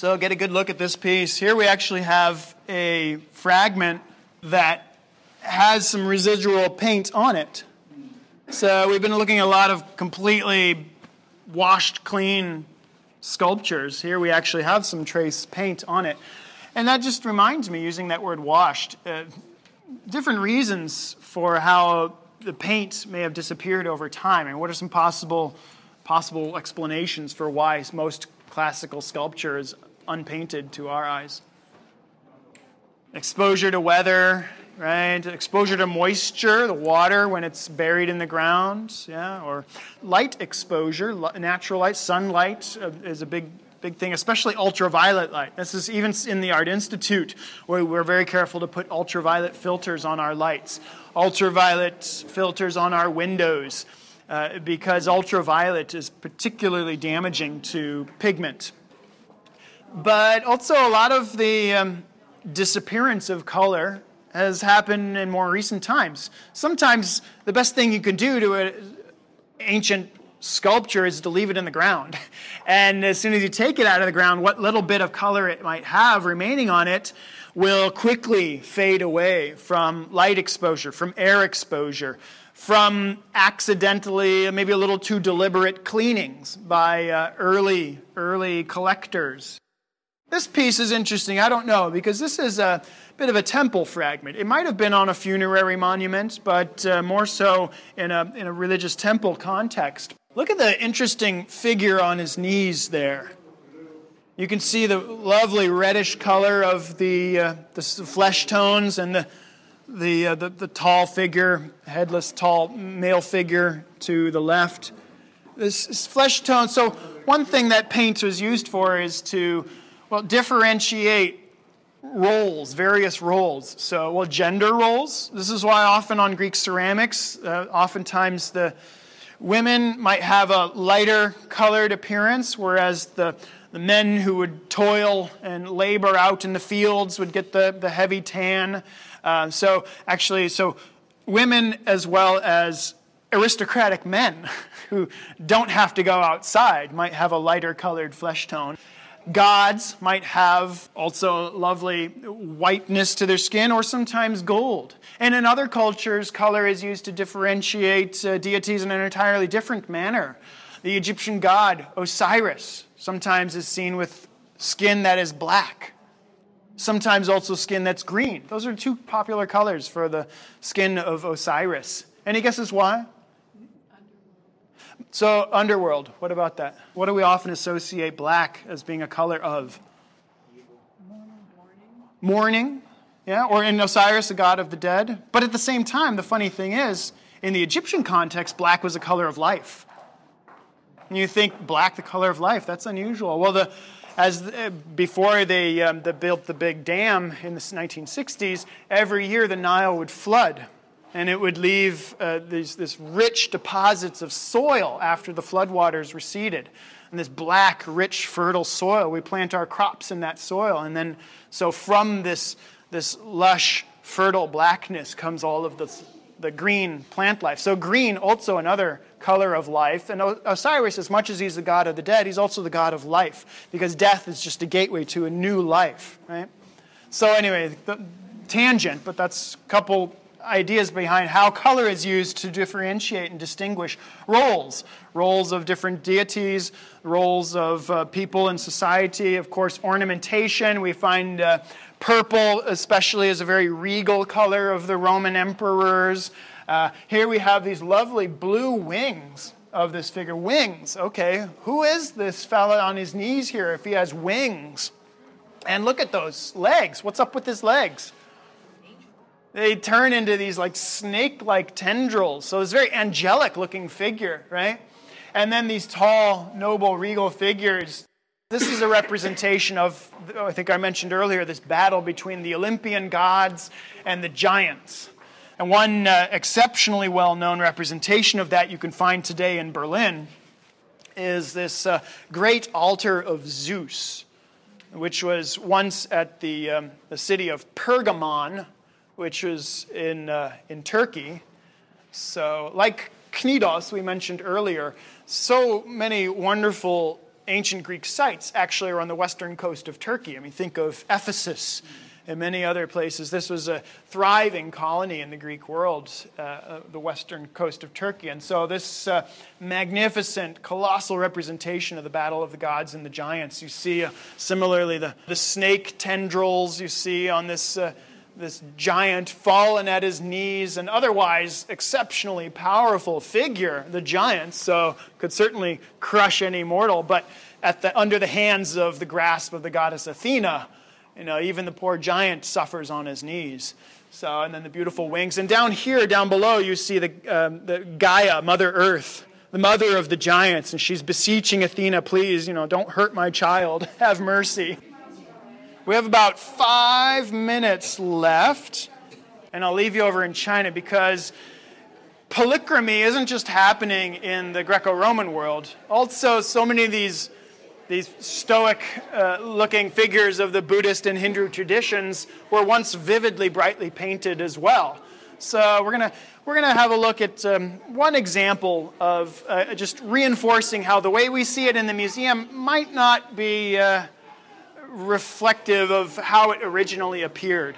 So get a good look at this piece. Here we actually have a fragment that has some residual paint on it. So we've been looking at a lot of completely washed clean sculptures. Here we actually have some trace paint on it. And that just reminds me, using that word washed, uh, different reasons for how the paint may have disappeared over time. And what are some possible, possible explanations for why most classical sculpture is unpainted to our eyes? Exposure to weather, right? Exposure to moisture, the water when it's buried in the ground, yeah, or light exposure, natural light, sunlight uh, is a big big thing, especially ultraviolet light. This is even in the Art Institute, where we're very careful to put ultraviolet filters on our lights, ultraviolet filters on our windows, uh, because ultraviolet is particularly damaging to pigment. But also, a lot of the um, disappearance of color has happened in more recent times. Sometimes the best thing you can do to an ancient sculpture is to leave it in the ground. And as soon as you take it out of the ground, what little bit of color it might have remaining on it will quickly fade away from light exposure, from air exposure, from accidentally, maybe a little too deliberate cleanings by uh, early, early collectors. This piece is interesting. I don't know, because this is a bit of a temple fragment. It might have been on a funerary monument, but uh, more so in a, in a religious temple context. Look at the interesting figure on his knees there. You can see the lovely reddish color of the, uh, the flesh tones and the, the, uh, the, the, tall figure, headless, tall male figure to the left. This, flesh tone. So, one thing that paint was used for is to well, differentiate roles, various roles. So, well, gender roles. This is why often on Greek ceramics, uh, oftentimes the women might have a lighter colored appearance, whereas the, the men who would toil and labor out in the fields would get the, the heavy tan. Uh, so, actually, so women as well as aristocratic men who don't have to go outside might have a lighter colored flesh tone gods might have also lovely whiteness to their skin or sometimes gold. And in other cultures, color is used to differentiate uh, deities in an entirely different manner. The Egyptian god Osiris sometimes is seen with skin that is black, sometimes also skin that's green. Those are two popular colors for the skin of Osiris. Any guesses why? So, underworld, what about that? What do we often associate black as being a color of? Mourning. Yeah, or in Osiris, the god of the dead. But at the same time, the funny thing is, in the Egyptian context, black was a color of life. And you think black, the color of life, that's unusual. Well, the, as uh, before they, um, they built the big dam in the 1960s, every year the Nile would flood and it would leave uh, these this rich deposits of soil after the floodwaters receded. And this black, rich, fertile soil, we plant our crops in that soil. And then, so from this, this lush, fertile blackness comes all of this, the green plant life. So, green, also another color of life. And Osiris, as much as he's the god of the dead, he's also the god of life, because death is just a gateway to a new life, right? So, anyway, the tangent, but that's a couple ideas behind how color is used to differentiate and distinguish roles roles of different deities, roles of uh, people in society, of course, ornamentation. We find uh, purple, especially, as a very regal color of the Roman emperors. Uh, here we have these lovely blue wings of this figure. Wings, okay. Who is this fella on his knees here if he has wings? And look at those legs. What's up with his legs? They turn into these like snake like tendrils. So it's a very angelic looking figure, right? And then these tall, noble, regal figures. This is a representation of, I think I mentioned earlier, this battle between the Olympian gods and the giants. And one uh, exceptionally well known representation of that you can find today in Berlin is this uh, great altar of Zeus, which was once at the, um, the city of Pergamon, which was in, uh, in Turkey. So, like Knidos, we mentioned earlier, so many wonderful ancient Greek sites actually are on the western coast of Turkey. I mean, think of Ephesus and many other places. This was a thriving colony in the Greek world, uh, uh, the western coast of Turkey. And so, this uh, magnificent, colossal representation of the battle of the gods and the giants, you see uh, similarly the, the snake tendrils you see on this. This giant fallen at his knees, and otherwise exceptionally powerful figure, the giant, so could certainly crush any mortal, but at the, under the hands of the grasp of the goddess Athena, you know, even the poor giant suffers on his knees. So, and then the beautiful wings. And down here, down below, you see the, um, the Gaia, Mother Earth, the mother of the giants, and she's beseeching Athena, please, you know, don't hurt my child. Have mercy. We have about five minutes left, and I'll leave you over in China because polychromy isn't just happening in the Greco Roman world. Also, so many of these these stoic uh, looking figures of the Buddhist and Hindu traditions were once vividly, brightly painted as well. So we're going to we're going to have a look at um, one example of uh, just reinforcing how the way we see it in the museum might not be uh, reflective of how it originally appeared.